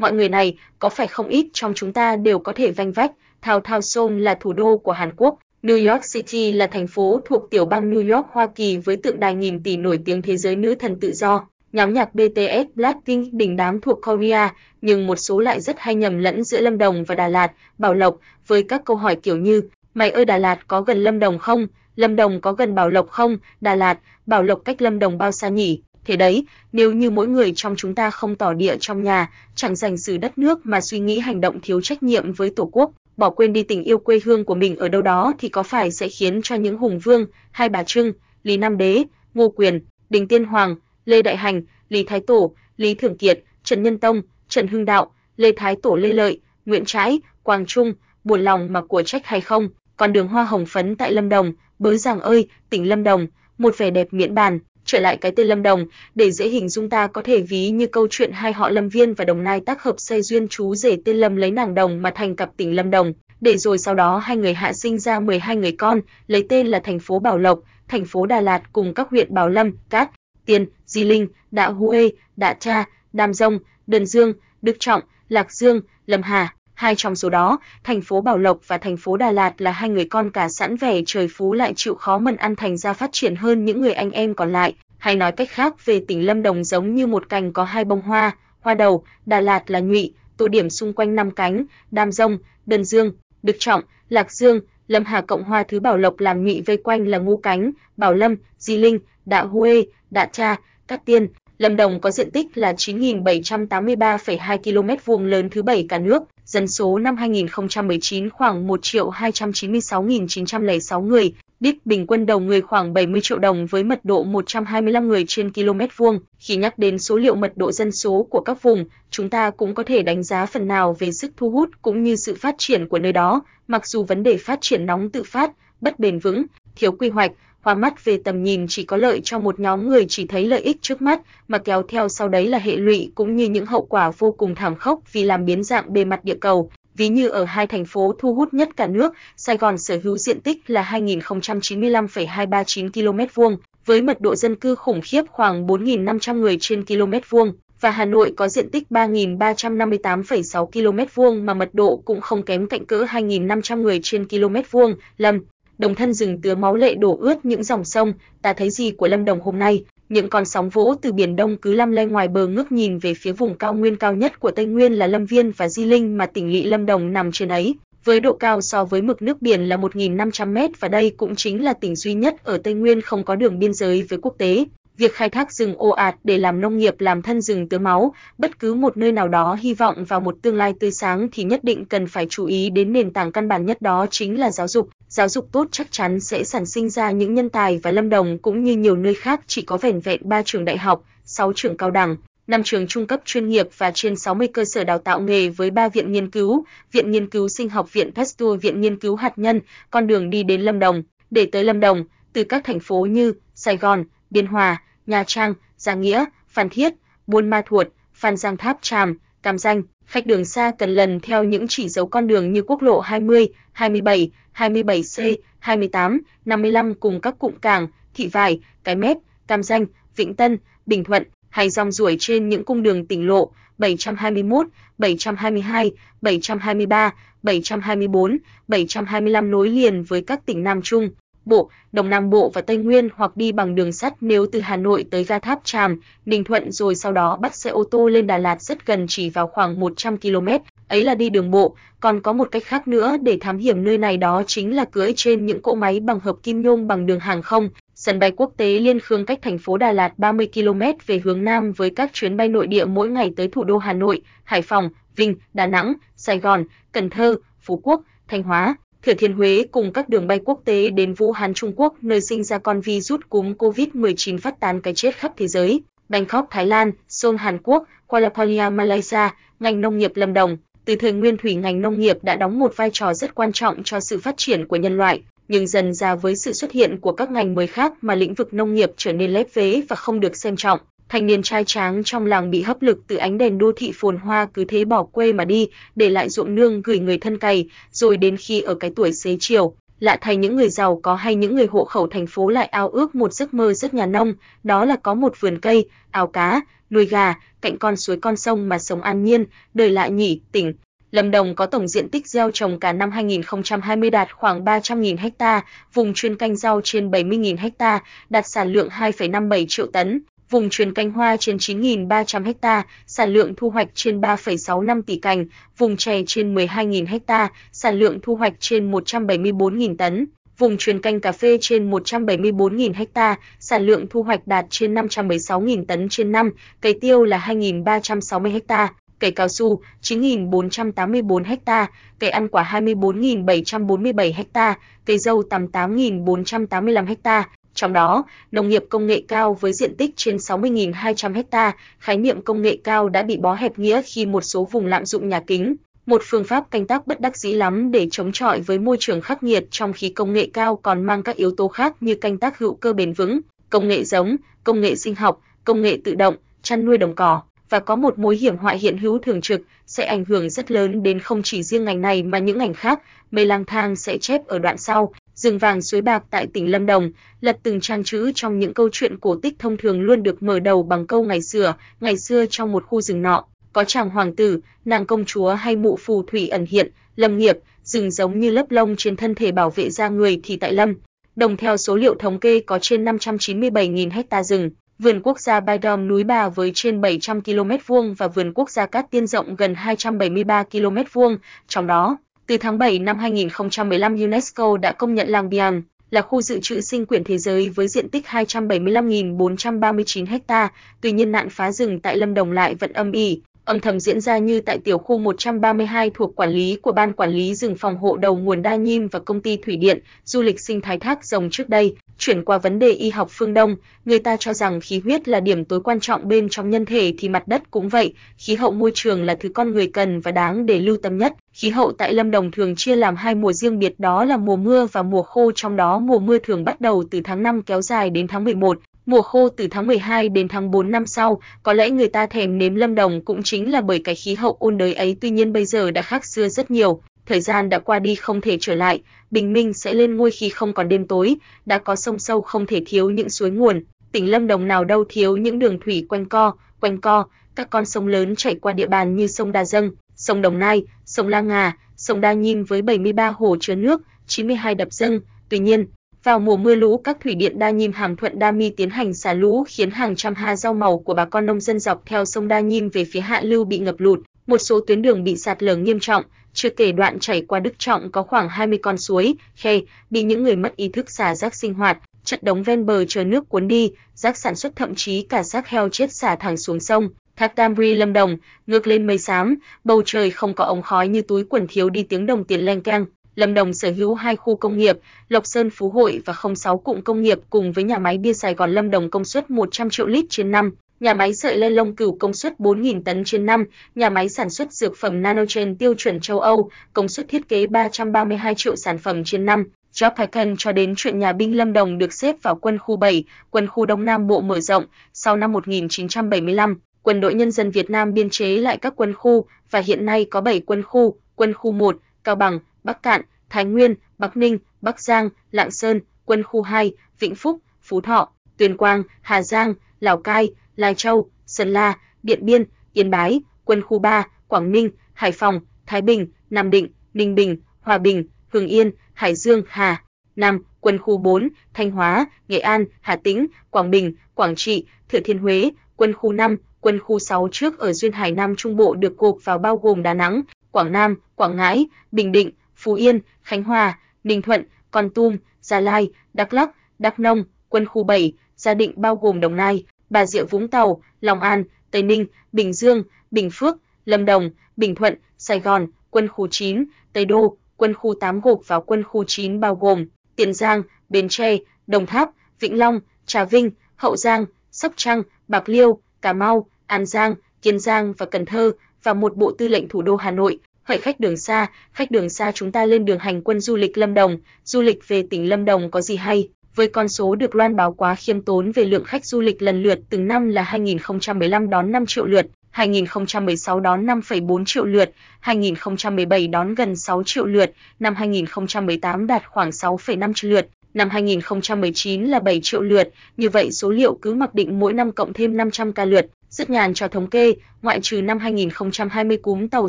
mọi người này có phải không ít trong chúng ta đều có thể vanh vách, Thao Thao Seoul là thủ đô của Hàn Quốc, New York City là thành phố thuộc tiểu bang New York, Hoa Kỳ với tượng đài nghìn tỷ nổi tiếng thế giới nữ thần tự do. Nhóm nhạc BTS Blackpink đỉnh đám thuộc Korea, nhưng một số lại rất hay nhầm lẫn giữa Lâm Đồng và Đà Lạt, Bảo Lộc với các câu hỏi kiểu như Mày ơi Đà Lạt có gần Lâm Đồng không? Lâm Đồng có gần Bảo Lộc không? Đà Lạt, Bảo Lộc cách Lâm Đồng bao xa nhỉ? Thế đấy, nếu như mỗi người trong chúng ta không tỏ địa trong nhà, chẳng dành sự đất nước mà suy nghĩ hành động thiếu trách nhiệm với Tổ quốc, bỏ quên đi tình yêu quê hương của mình ở đâu đó thì có phải sẽ khiến cho những hùng vương, hai bà Trưng, Lý Nam Đế, Ngô Quyền, Đình Tiên Hoàng, Lê Đại Hành, Lý Thái Tổ, Lý Thường Kiệt, Trần Nhân Tông, Trần Hưng Đạo, Lê Thái Tổ Lê Lợi, Nguyễn Trãi, Quang Trung, buồn lòng mà của trách hay không? Còn đường hoa hồng phấn tại Lâm Đồng, bớ rằng ơi, tỉnh Lâm Đồng, một vẻ đẹp miễn bàn, trở lại cái tên Lâm Đồng, để dễ hình dung ta có thể ví như câu chuyện hai họ Lâm Viên và Đồng Nai tác hợp xây duyên chú rể tên Lâm lấy nàng Đồng mà thành cặp tỉnh Lâm Đồng, để rồi sau đó hai người hạ sinh ra 12 người con, lấy tên là thành phố Bảo Lộc, thành phố Đà Lạt cùng các huyện Bảo Lâm, Cát, Tiên, Di Linh, Đạ Huê, Đạ Cha, Đam Rông, Đần Dương, Đức Trọng, Lạc Dương, Lâm Hà. Hai trong số đó, thành phố Bảo Lộc và thành phố Đà Lạt là hai người con cả sẵn vẻ trời phú lại chịu khó mần ăn thành ra phát triển hơn những người anh em còn lại, hay nói cách khác về tỉnh Lâm Đồng giống như một cành có hai bông hoa, hoa đầu, Đà Lạt là nhụy, tụ điểm xung quanh năm cánh, Đam Rông, Đơn Dương, Đức Trọng, Lạc Dương, Lâm Hà cộng hoa thứ Bảo Lộc làm nhụy vây quanh là ngũ cánh, Bảo Lâm, Di Linh, Đạ Huê, Đạ Cha, Cát Tiên, Lâm Đồng có diện tích là 9.783,2 km vuông lớn thứ bảy cả nước, dân số năm 2019 khoảng 1.296.906 người, đích bình quân đầu người khoảng 70 triệu đồng với mật độ 125 người trên km vuông. Khi nhắc đến số liệu mật độ dân số của các vùng, chúng ta cũng có thể đánh giá phần nào về sức thu hút cũng như sự phát triển của nơi đó, mặc dù vấn đề phát triển nóng tự phát, bất bền vững, thiếu quy hoạch, hoa mắt về tầm nhìn chỉ có lợi cho một nhóm người chỉ thấy lợi ích trước mắt, mà kéo theo sau đấy là hệ lụy cũng như những hậu quả vô cùng thảm khốc vì làm biến dạng bề mặt địa cầu. Ví như ở hai thành phố thu hút nhất cả nước, Sài Gòn sở hữu diện tích là 2095,239 km vuông, với mật độ dân cư khủng khiếp khoảng 4.500 người trên km vuông, và Hà Nội có diện tích 3.358,6 km vuông mà mật độ cũng không kém cạnh cỡ 2.500 người trên km vuông. Lâm đồng thân rừng tứa máu lệ đổ ướt những dòng sông, ta thấy gì của Lâm Đồng hôm nay? Những con sóng vỗ từ biển Đông cứ lăm le ngoài bờ ngước nhìn về phía vùng cao nguyên cao nhất của Tây Nguyên là Lâm Viên và Di Linh mà tỉnh lỵ Lâm Đồng nằm trên ấy. Với độ cao so với mực nước biển là 1.500 mét và đây cũng chính là tỉnh duy nhất ở Tây Nguyên không có đường biên giới với quốc tế việc khai thác rừng ồ ạt để làm nông nghiệp làm thân rừng tứa máu, bất cứ một nơi nào đó hy vọng vào một tương lai tươi sáng thì nhất định cần phải chú ý đến nền tảng căn bản nhất đó chính là giáo dục. Giáo dục tốt chắc chắn sẽ sản sinh ra những nhân tài và Lâm Đồng cũng như nhiều nơi khác chỉ có vẻn vẹn 3 trường đại học, 6 trường cao đẳng, 5 trường trung cấp chuyên nghiệp và trên 60 cơ sở đào tạo nghề với 3 viện nghiên cứu, Viện Nghiên cứu Sinh học Viện Pasteur Viện Nghiên cứu Hạt nhân, con đường đi đến Lâm Đồng. Để tới Lâm Đồng, từ các thành phố như Sài Gòn, Biên Hòa, Nha Trang, Giang Nghĩa, Phan Thiết, Buôn Ma Thuột, Phan Giang Tháp Tràm, Cam Danh, khách đường xa cần lần theo những chỉ dấu con đường như quốc lộ 20, 27, 27C, 28, 55 cùng các cụm cảng, thị vải, cái mép, Cam Danh, Vĩnh Tân, Bình Thuận hay rong ruổi trên những cung đường tỉnh lộ 721, 722, 723, 724, 725 nối liền với các tỉnh Nam Trung, Bộ, Đông Nam Bộ và Tây Nguyên hoặc đi bằng đường sắt nếu từ Hà Nội tới ga Tháp Tràm, Ninh Thuận rồi sau đó bắt xe ô tô lên Đà Lạt rất gần chỉ vào khoảng 100 km, ấy là đi đường bộ, còn có một cách khác nữa để thám hiểm nơi này đó chính là cưỡi trên những cỗ máy bằng hợp kim nhôm bằng đường hàng không. Sân bay quốc tế Liên Khương cách thành phố Đà Lạt 30 km về hướng nam với các chuyến bay nội địa mỗi ngày tới thủ đô Hà Nội, Hải Phòng, Vinh, Đà Nẵng, Sài Gòn, Cần Thơ, Phú Quốc, Thanh Hóa, Thừa Thiên Huế cùng các đường bay quốc tế đến Vũ Hán Trung Quốc nơi sinh ra con virus cúm COVID-19 phát tán cái chết khắp thế giới, Bangkok Thái Lan, Seoul Hàn Quốc, Kuala Lumpur Malaysia, ngành nông nghiệp Lâm Đồng. Từ thời nguyên thủy ngành nông nghiệp đã đóng một vai trò rất quan trọng cho sự phát triển của nhân loại, nhưng dần ra với sự xuất hiện của các ngành mới khác mà lĩnh vực nông nghiệp trở nên lép vế và không được xem trọng thanh niên trai tráng trong làng bị hấp lực từ ánh đèn đô thị phồn hoa cứ thế bỏ quê mà đi, để lại ruộng nương gửi người thân cày, rồi đến khi ở cái tuổi xế chiều, lạ thay những người giàu có hay những người hộ khẩu thành phố lại ao ước một giấc mơ rất nhà nông, đó là có một vườn cây, ao cá, nuôi gà, cạnh con suối con sông mà sống an nhiên, đời lại nhỉ, tỉnh. Lâm Đồng có tổng diện tích gieo trồng cả năm 2020 đạt khoảng 300.000 ha, vùng chuyên canh rau trên 70.000 ha, đạt sản lượng 2,57 triệu tấn, vùng truyền canh hoa trên 9.300 ha, sản lượng thu hoạch trên 3,65 tỷ cành, vùng chè trên 12.000 ha, sản lượng thu hoạch trên 174.000 tấn, vùng truyền canh cà phê trên 174.000 ha, sản lượng thu hoạch đạt trên 516.000 tấn trên năm, cây tiêu là 2.360 ha, cây cao su 9.484 ha, cây ăn quả 24.747 ha, cây dâu tầm 8.485 ha, trong đó, nông nghiệp công nghệ cao với diện tích trên 60.200 ha, khái niệm công nghệ cao đã bị bó hẹp nghĩa khi một số vùng lạm dụng nhà kính, một phương pháp canh tác bất đắc dĩ lắm để chống chọi với môi trường khắc nghiệt trong khi công nghệ cao còn mang các yếu tố khác như canh tác hữu cơ bền vững, công nghệ giống, công nghệ sinh học, công nghệ tự động, chăn nuôi đồng cỏ. Và có một mối hiểm họa hiện hữu thường trực sẽ ảnh hưởng rất lớn đến không chỉ riêng ngành này mà những ngành khác. Mây lang thang sẽ chép ở đoạn sau, rừng vàng suối bạc tại tỉnh Lâm Đồng, lật từng trang chữ trong những câu chuyện cổ tích thông thường luôn được mở đầu bằng câu ngày xưa, ngày xưa trong một khu rừng nọ, có chàng hoàng tử, nàng công chúa hay mụ phù thủy ẩn hiện, lâm nghiệp, rừng giống như lớp lông trên thân thể bảo vệ da người thì tại Lâm. Đồng theo số liệu thống kê có trên 597.000 hecta rừng, vườn quốc gia Bai Đom núi Bà với trên 700 km vuông và vườn quốc gia Cát Tiên rộng gần 273 km vuông, trong đó từ tháng 7 năm 2015 UNESCO đã công nhận làng Biang là khu dự trữ sinh quyển thế giới với diện tích 275.439 ha. Tuy nhiên nạn phá rừng tại Lâm Đồng lại vẫn âm ỉ, âm thầm diễn ra như tại tiểu khu 132 thuộc quản lý của Ban Quản lý rừng phòng hộ đầu nguồn Đa Nhiêm và công ty thủy điện, du lịch sinh thái thác rồng trước đây. Chuyển qua vấn đề y học phương Đông, người ta cho rằng khí huyết là điểm tối quan trọng bên trong nhân thể thì mặt đất cũng vậy, khí hậu môi trường là thứ con người cần và đáng để lưu tâm nhất. Khí hậu tại Lâm Đồng thường chia làm hai mùa riêng biệt đó là mùa mưa và mùa khô trong đó mùa mưa thường bắt đầu từ tháng 5 kéo dài đến tháng 11, mùa khô từ tháng 12 đến tháng 4 năm sau, có lẽ người ta thèm nếm Lâm Đồng cũng chính là bởi cái khí hậu ôn đới ấy tuy nhiên bây giờ đã khác xưa rất nhiều, thời gian đã qua đi không thể trở lại, bình minh sẽ lên ngôi khi không còn đêm tối, đã có sông sâu không thể thiếu những suối nguồn, tỉnh Lâm Đồng nào đâu thiếu những đường thủy quanh co, quanh co, các con sông lớn chảy qua địa bàn như sông Đà Dâng, sông Đồng Nai, sông La Ngà, sông Đa Nhiêm với 73 hồ chứa nước, 92 đập dâng. Tuy nhiên, vào mùa mưa lũ, các thủy điện Đa Nhiêm Hàm Thuận Đa Mi tiến hành xả lũ khiến hàng trăm ha rau màu của bà con nông dân dọc theo sông Đa Nhiêm về phía hạ lưu bị ngập lụt, một số tuyến đường bị sạt lở nghiêm trọng, chưa kể đoạn chảy qua Đức Trọng có khoảng 20 con suối, khe bị những người mất ý thức xả rác sinh hoạt, chất đống ven bờ chờ nước cuốn đi, rác sản xuất thậm chí cả xác heo chết xả thẳng xuống sông. Thác Cambri Lâm Đồng, ngược lên mây xám, bầu trời không có ống khói như túi quần thiếu đi tiếng đồng tiền leng keng. Lâm Đồng sở hữu hai khu công nghiệp, Lộc Sơn Phú Hội và 06 cụm công nghiệp cùng với nhà máy bia Sài Gòn Lâm Đồng công suất 100 triệu lít trên năm, nhà máy sợi lê lông cửu công suất 4.000 tấn trên năm, nhà máy sản xuất dược phẩm Nanogen tiêu chuẩn châu Âu, công suất thiết kế 332 triệu sản phẩm trên năm. Job Icon cho đến chuyện nhà binh Lâm Đồng được xếp vào quân khu 7, quân khu Đông Nam Bộ mở rộng sau năm 1975. Quân đội Nhân dân Việt Nam biên chế lại các quân khu và hiện nay có 7 quân khu, quân khu 1, Cao Bằng, Bắc Cạn, Thái Nguyên, Bắc Ninh, Bắc Giang, Lạng Sơn, quân khu 2, Vĩnh Phúc, Phú Thọ, Tuyên Quang, Hà Giang, Lào Cai, Lai Châu, Sơn La, Điện Biên, Yên Bái, quân khu 3, Quảng Ninh, Hải Phòng, Thái Bình, Nam Định, Ninh Bình, Hòa Bình, Hưng Yên, Hải Dương, Hà Nam, quân khu 4, Thanh Hóa, Nghệ An, Hà Tĩnh, Quảng Bình, Quảng Trị, Thừa Thiên Huế, quân khu 5, quân khu 6 trước ở duyên hải Nam Trung Bộ được gộp vào bao gồm Đà Nẵng, Quảng Nam, Quảng Ngãi, Bình Định, Phú Yên, Khánh Hòa, Ninh Thuận, Con Tum, Gia Lai, Đắk Lắk, Đắk Nông, quân khu 7, gia định bao gồm Đồng Nai, Bà Rịa Vũng Tàu, Long An, Tây Ninh, Bình Dương, Bình Phước, Lâm Đồng, Bình Thuận, Sài Gòn, quân khu 9, Tây Đô, quân khu 8 gộp vào quân khu 9 bao gồm Tiền Giang, Bến Tre, Đồng Tháp, Vĩnh Long, Trà Vinh, Hậu Giang, Sóc Trăng, Bạc Liêu, Cà Mau, An Giang, Kiên Giang và Cần Thơ và một bộ tư lệnh thủ đô Hà Nội. Hỡi khách đường xa, khách đường xa chúng ta lên đường hành quân du lịch Lâm Đồng, du lịch về tỉnh Lâm Đồng có gì hay? Với con số được loan báo quá khiêm tốn về lượng khách du lịch lần lượt từng năm là 2015 đón 5 triệu lượt, 2016 đón 5,4 triệu lượt, 2017 đón gần 6 triệu lượt, năm 2018 đạt khoảng 6,5 triệu lượt, năm 2019 là 7 triệu lượt, như vậy số liệu cứ mặc định mỗi năm cộng thêm 500 ca lượt, rất nhàn cho thống kê, ngoại trừ năm 2020 cúm tàu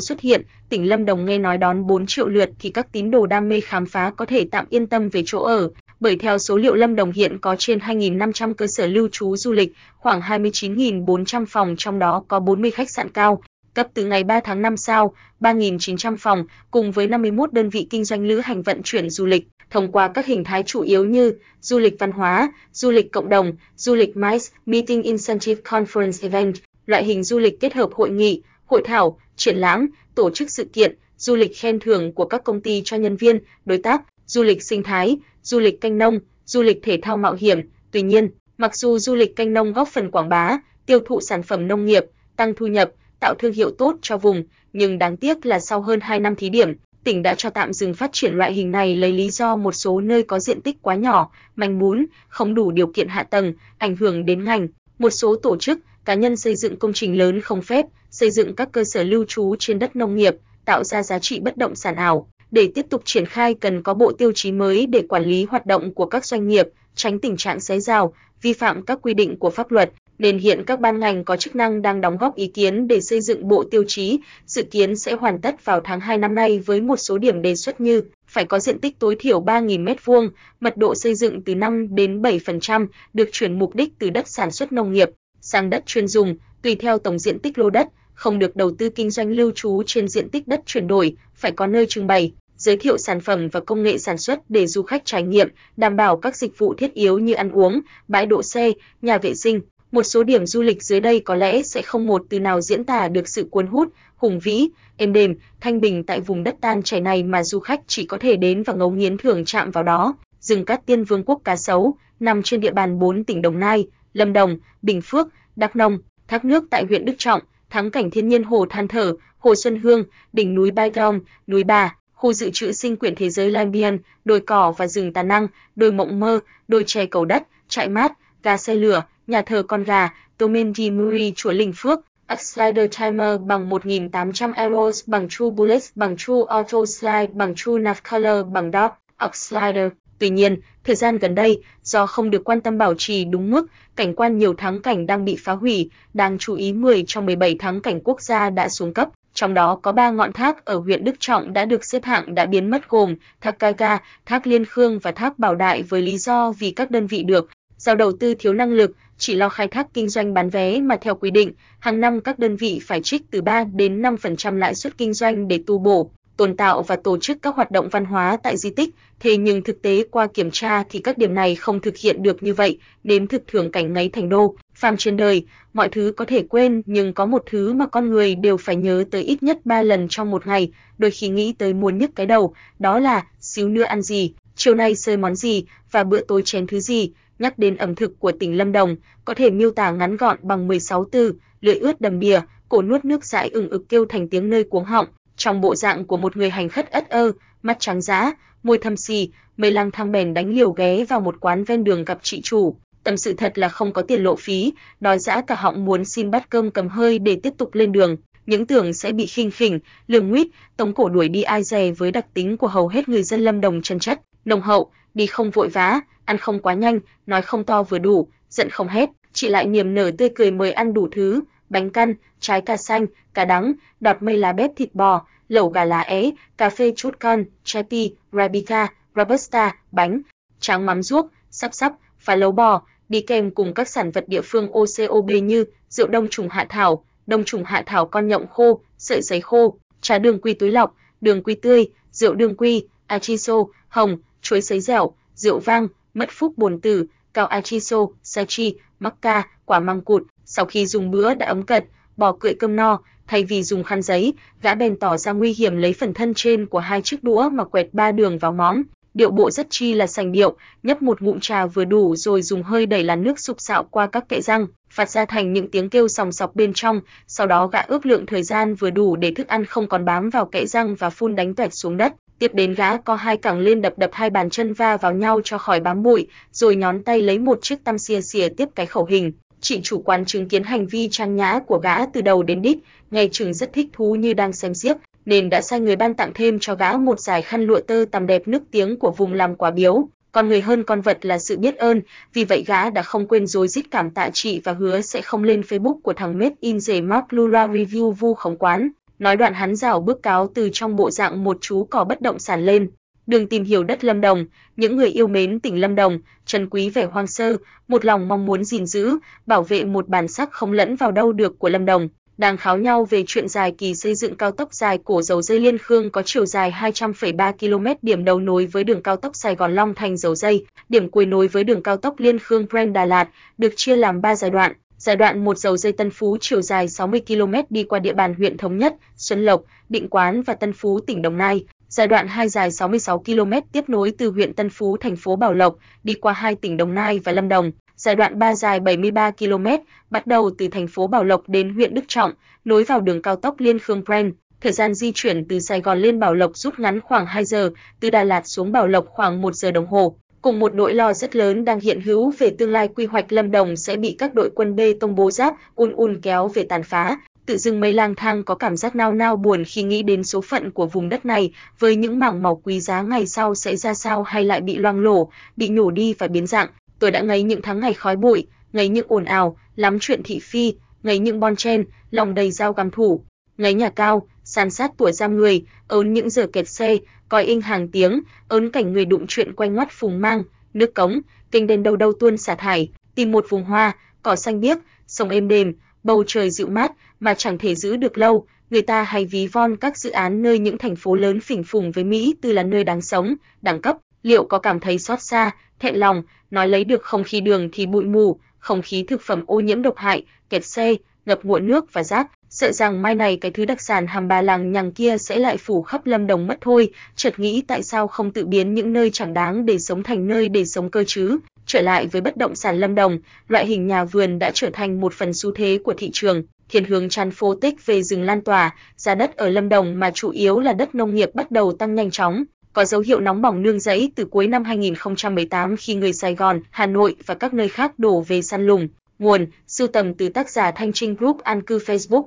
xuất hiện, tỉnh Lâm Đồng nghe nói đón 4 triệu lượt thì các tín đồ đam mê khám phá có thể tạm yên tâm về chỗ ở, bởi theo số liệu Lâm Đồng hiện có trên 2.500 cơ sở lưu trú du lịch, khoảng 29.400 phòng trong đó có 40 khách sạn cao, cấp từ ngày 3 tháng 5 sao, 3.900 phòng, cùng với 51 đơn vị kinh doanh lữ hành vận chuyển du lịch, thông qua các hình thái chủ yếu như du lịch văn hóa, du lịch cộng đồng, du lịch MICE, Meeting Incentive Conference Event, loại hình du lịch kết hợp hội nghị, hội thảo, triển lãm, tổ chức sự kiện, du lịch khen thưởng của các công ty cho nhân viên, đối tác, du lịch sinh thái, du lịch canh nông, du lịch thể thao mạo hiểm. Tuy nhiên, mặc dù du lịch canh nông góp phần quảng bá, tiêu thụ sản phẩm nông nghiệp, tăng thu nhập, tạo thương hiệu tốt cho vùng, nhưng đáng tiếc là sau hơn 2 năm thí điểm, tỉnh đã cho tạm dừng phát triển loại hình này lấy lý do một số nơi có diện tích quá nhỏ, manh mún, không đủ điều kiện hạ tầng, ảnh hưởng đến ngành. Một số tổ chức, cá nhân xây dựng công trình lớn không phép, xây dựng các cơ sở lưu trú trên đất nông nghiệp, tạo ra giá trị bất động sản ảo. Để tiếp tục triển khai cần có bộ tiêu chí mới để quản lý hoạt động của các doanh nghiệp, tránh tình trạng xé rào, vi phạm các quy định của pháp luật, nên hiện các ban ngành có chức năng đang đóng góp ý kiến để xây dựng bộ tiêu chí, dự kiến sẽ hoàn tất vào tháng 2 năm nay với một số điểm đề xuất như phải có diện tích tối thiểu 3.000 m2, mật độ xây dựng từ 5 đến 7%, được chuyển mục đích từ đất sản xuất nông nghiệp sang đất chuyên dùng, tùy theo tổng diện tích lô đất, không được đầu tư kinh doanh lưu trú trên diện tích đất chuyển đổi, phải có nơi trưng bày, giới thiệu sản phẩm và công nghệ sản xuất để du khách trải nghiệm, đảm bảo các dịch vụ thiết yếu như ăn uống, bãi đỗ xe, nhà vệ sinh, một số điểm du lịch dưới đây có lẽ sẽ không một từ nào diễn tả được sự cuốn hút, hùng vĩ, êm đềm, thanh bình tại vùng đất tan chảy này mà du khách chỉ có thể đến và ngấu nghiến thưởng chạm vào đó. Rừng Cát Tiên Vương quốc cá sấu nằm trên địa bàn 4 tỉnh Đồng Nai, Lâm Đồng, Bình Phước, Đắk Nông, thác nước tại huyện Đức Trọng, thắng cảnh thiên nhiên hồ Than Thở, hồ Xuân Hương, đỉnh núi Bai Dong, núi Bà, khu dự trữ sinh quyển thế giới Lambian, đồi cỏ và rừng tà năng, đồi mộng mơ, đồi chè cầu đất, trại mát, gà xe lửa, nhà thờ con gà, Domenji Muri chùa Linh Phước, Slider Timer bằng 1800 euros bằng True Bullets bằng True Auto Slide bằng True Nav Color bằng Dot, Slider. Tuy nhiên, thời gian gần đây, do không được quan tâm bảo trì đúng mức, cảnh quan nhiều thắng cảnh đang bị phá hủy, đáng chú ý 10 trong 17 thắng cảnh quốc gia đã xuống cấp, trong đó có 3 ngọn thác ở huyện Đức Trọng đã được xếp hạng đã biến mất gồm Thác Caga, Thác Liên Khương và Thác Bảo Đại với lý do vì các đơn vị được giao đầu tư thiếu năng lực, chỉ lo khai thác kinh doanh bán vé mà theo quy định, hàng năm các đơn vị phải trích từ 3 đến 5% lãi suất kinh doanh để tu bổ, tồn tạo và tổ chức các hoạt động văn hóa tại di tích, thế nhưng thực tế qua kiểm tra thì các điểm này không thực hiện được như vậy, đến thực thường cảnh ngấy thành đô. Phàm trên đời, mọi thứ có thể quên nhưng có một thứ mà con người đều phải nhớ tới ít nhất 3 lần trong một ngày, đôi khi nghĩ tới muốn nhức cái đầu, đó là xíu nữa ăn gì, chiều nay xơi món gì và bữa tối chén thứ gì. Nhắc đến ẩm thực của tỉnh Lâm Đồng, có thể miêu tả ngắn gọn bằng 16 từ, lưỡi ướt đầm đìa, cổ nuốt nước dãi ừng ực kêu thành tiếng nơi cuống họng, trong bộ dạng của một người hành khất ất ơ, mắt trắng dã, môi thâm xì, mây lang thang bèn đánh liều ghé vào một quán ven đường gặp chị chủ. Tâm sự thật là không có tiền lộ phí, đói dã cả họng muốn xin bát cơm cầm hơi để tiếp tục lên đường. Những tưởng sẽ bị khinh khỉnh, lường nguyết, tống cổ đuổi đi ai dè với đặc tính của hầu hết người dân Lâm Đồng chân chất, nồng hậu, đi không vội vã, ăn không quá nhanh, nói không to vừa đủ, giận không hết, chị lại niềm nở tươi cười mời ăn đủ thứ, bánh căn, trái cà xanh, cà đắng, đọt mây lá bếp thịt bò, lẩu gà lá é, cà phê chút con, chai pi, Arabica, Robusta, bánh, tráng mắm ruốc, sắp sắp, phá lấu bò, đi kèm cùng các sản vật địa phương OCOB như rượu đông trùng hạ thảo, đông trùng hạ thảo con nhộng khô, sợi giấy khô, trà đường quy túi lọc, đường quy tươi, rượu đường quy, achiso, hồng, chuối sấy dẻo, rượu vang, mật phúc bồn tử, cao achiso, sachi, macca, quả măng cụt. Sau khi dùng bữa đã ấm cật, bò cưỡi cơm no, thay vì dùng khăn giấy, gã bèn tỏ ra nguy hiểm lấy phần thân trên của hai chiếc đũa mà quẹt ba đường vào móng. Điệu bộ rất chi là sành điệu, nhấp một ngụm trà vừa đủ rồi dùng hơi đẩy làn nước sục sạo qua các kẽ răng, phát ra thành những tiếng kêu sòng sọc bên trong, sau đó gã ước lượng thời gian vừa đủ để thức ăn không còn bám vào kẽ răng và phun đánh toẹt xuống đất. Tiếp đến gã co hai cẳng lên đập đập hai bàn chân va vào nhau cho khỏi bám bụi, rồi nhón tay lấy một chiếc tăm xìa xìa tiếp cái khẩu hình, Chị chủ quán chứng kiến hành vi trang nhã của gã từ đầu đến đít, ngày chừng rất thích thú như đang xem xiếc, nên đã sai người ban tặng thêm cho gã một dải khăn lụa tơ tằm đẹp nước tiếng của vùng làm quả biếu. Con người hơn con vật là sự biết ơn, vì vậy gã đã không quên rồi rít cảm tạ chị và hứa sẽ không lên Facebook của thằng Made in the Mark Lura review vu khống quán. Nói đoạn hắn rảo bước cáo từ trong bộ dạng một chú cò bất động sản lên. Đường tìm hiểu đất Lâm Đồng, những người yêu mến tỉnh Lâm Đồng, trân quý vẻ hoang sơ, một lòng mong muốn gìn giữ, bảo vệ một bản sắc không lẫn vào đâu được của Lâm Đồng, đang kháo nhau về chuyện dài kỳ xây dựng cao tốc dài cổ dầu dây Liên Khương có chiều dài 200,3 km điểm đầu nối với đường cao tốc Sài Gòn Long Thành dầu dây, điểm cuối nối với đường cao tốc Liên Khương Brand Đà Lạt, được chia làm 3 giai đoạn. Giai đoạn 1 dầu dây Tân Phú chiều dài 60 km đi qua địa bàn huyện Thống Nhất, Xuân Lộc, Định Quán và Tân Phú tỉnh Đồng Nai. Giai đoạn 2 dài 66 km tiếp nối từ huyện Tân Phú thành phố Bảo Lộc đi qua hai tỉnh Đồng Nai và Lâm Đồng. Giai đoạn 3 dài 73 km bắt đầu từ thành phố Bảo Lộc đến huyện Đức Trọng, nối vào đường cao tốc Liên Khương Brand. Thời gian di chuyển từ Sài Gòn lên Bảo Lộc rút ngắn khoảng 2 giờ, từ Đà Lạt xuống Bảo Lộc khoảng 1 giờ đồng hồ cùng một nỗi lo rất lớn đang hiện hữu về tương lai quy hoạch Lâm Đồng sẽ bị các đội quân bê tông bố giáp un un kéo về tàn phá. Tự dưng mấy lang thang có cảm giác nao nao buồn khi nghĩ đến số phận của vùng đất này, với những mảng màu quý giá ngày sau sẽ ra sao hay lại bị loang lổ, bị nhổ đi và biến dạng. Tôi đã ngấy những tháng ngày khói bụi, ngấy những ồn ào, lắm chuyện thị phi, ngấy những bon chen, lòng đầy dao găm thủ, ngấy nhà cao, san sát tuổi giam người, ớn những giờ kẹt xe, coi inh hàng tiếng, ớn cảnh người đụng chuyện quanh ngoắt phùng mang, nước cống, kênh đền đầu đầu tuôn xả thải, tìm một vùng hoa, cỏ xanh biếc, sông êm đềm, bầu trời dịu mát mà chẳng thể giữ được lâu, người ta hay ví von các dự án nơi những thành phố lớn phỉnh phùng với Mỹ từ là nơi đáng sống, đẳng cấp, liệu có cảm thấy xót xa, thẹn lòng, nói lấy được không khí đường thì bụi mù, không khí thực phẩm ô nhiễm độc hại, kẹt xe, ngập ngụa nước và rác, sợ rằng mai này cái thứ đặc sản hàm bà làng nhằng kia sẽ lại phủ khắp Lâm Đồng mất thôi, chợt nghĩ tại sao không tự biến những nơi chẳng đáng để sống thành nơi để sống cơ chứ. Trở lại với bất động sản Lâm Đồng, loại hình nhà vườn đã trở thành một phần xu thế của thị trường, thiên hướng tràn phô tích về rừng lan tỏa, giá đất ở Lâm Đồng mà chủ yếu là đất nông nghiệp bắt đầu tăng nhanh chóng, có dấu hiệu nóng bỏng nương rẫy từ cuối năm 2018 khi người Sài Gòn, Hà Nội và các nơi khác đổ về săn lùng. Nguồn: Sưu tầm từ tác giả Thanh Trinh Group an cư Facebook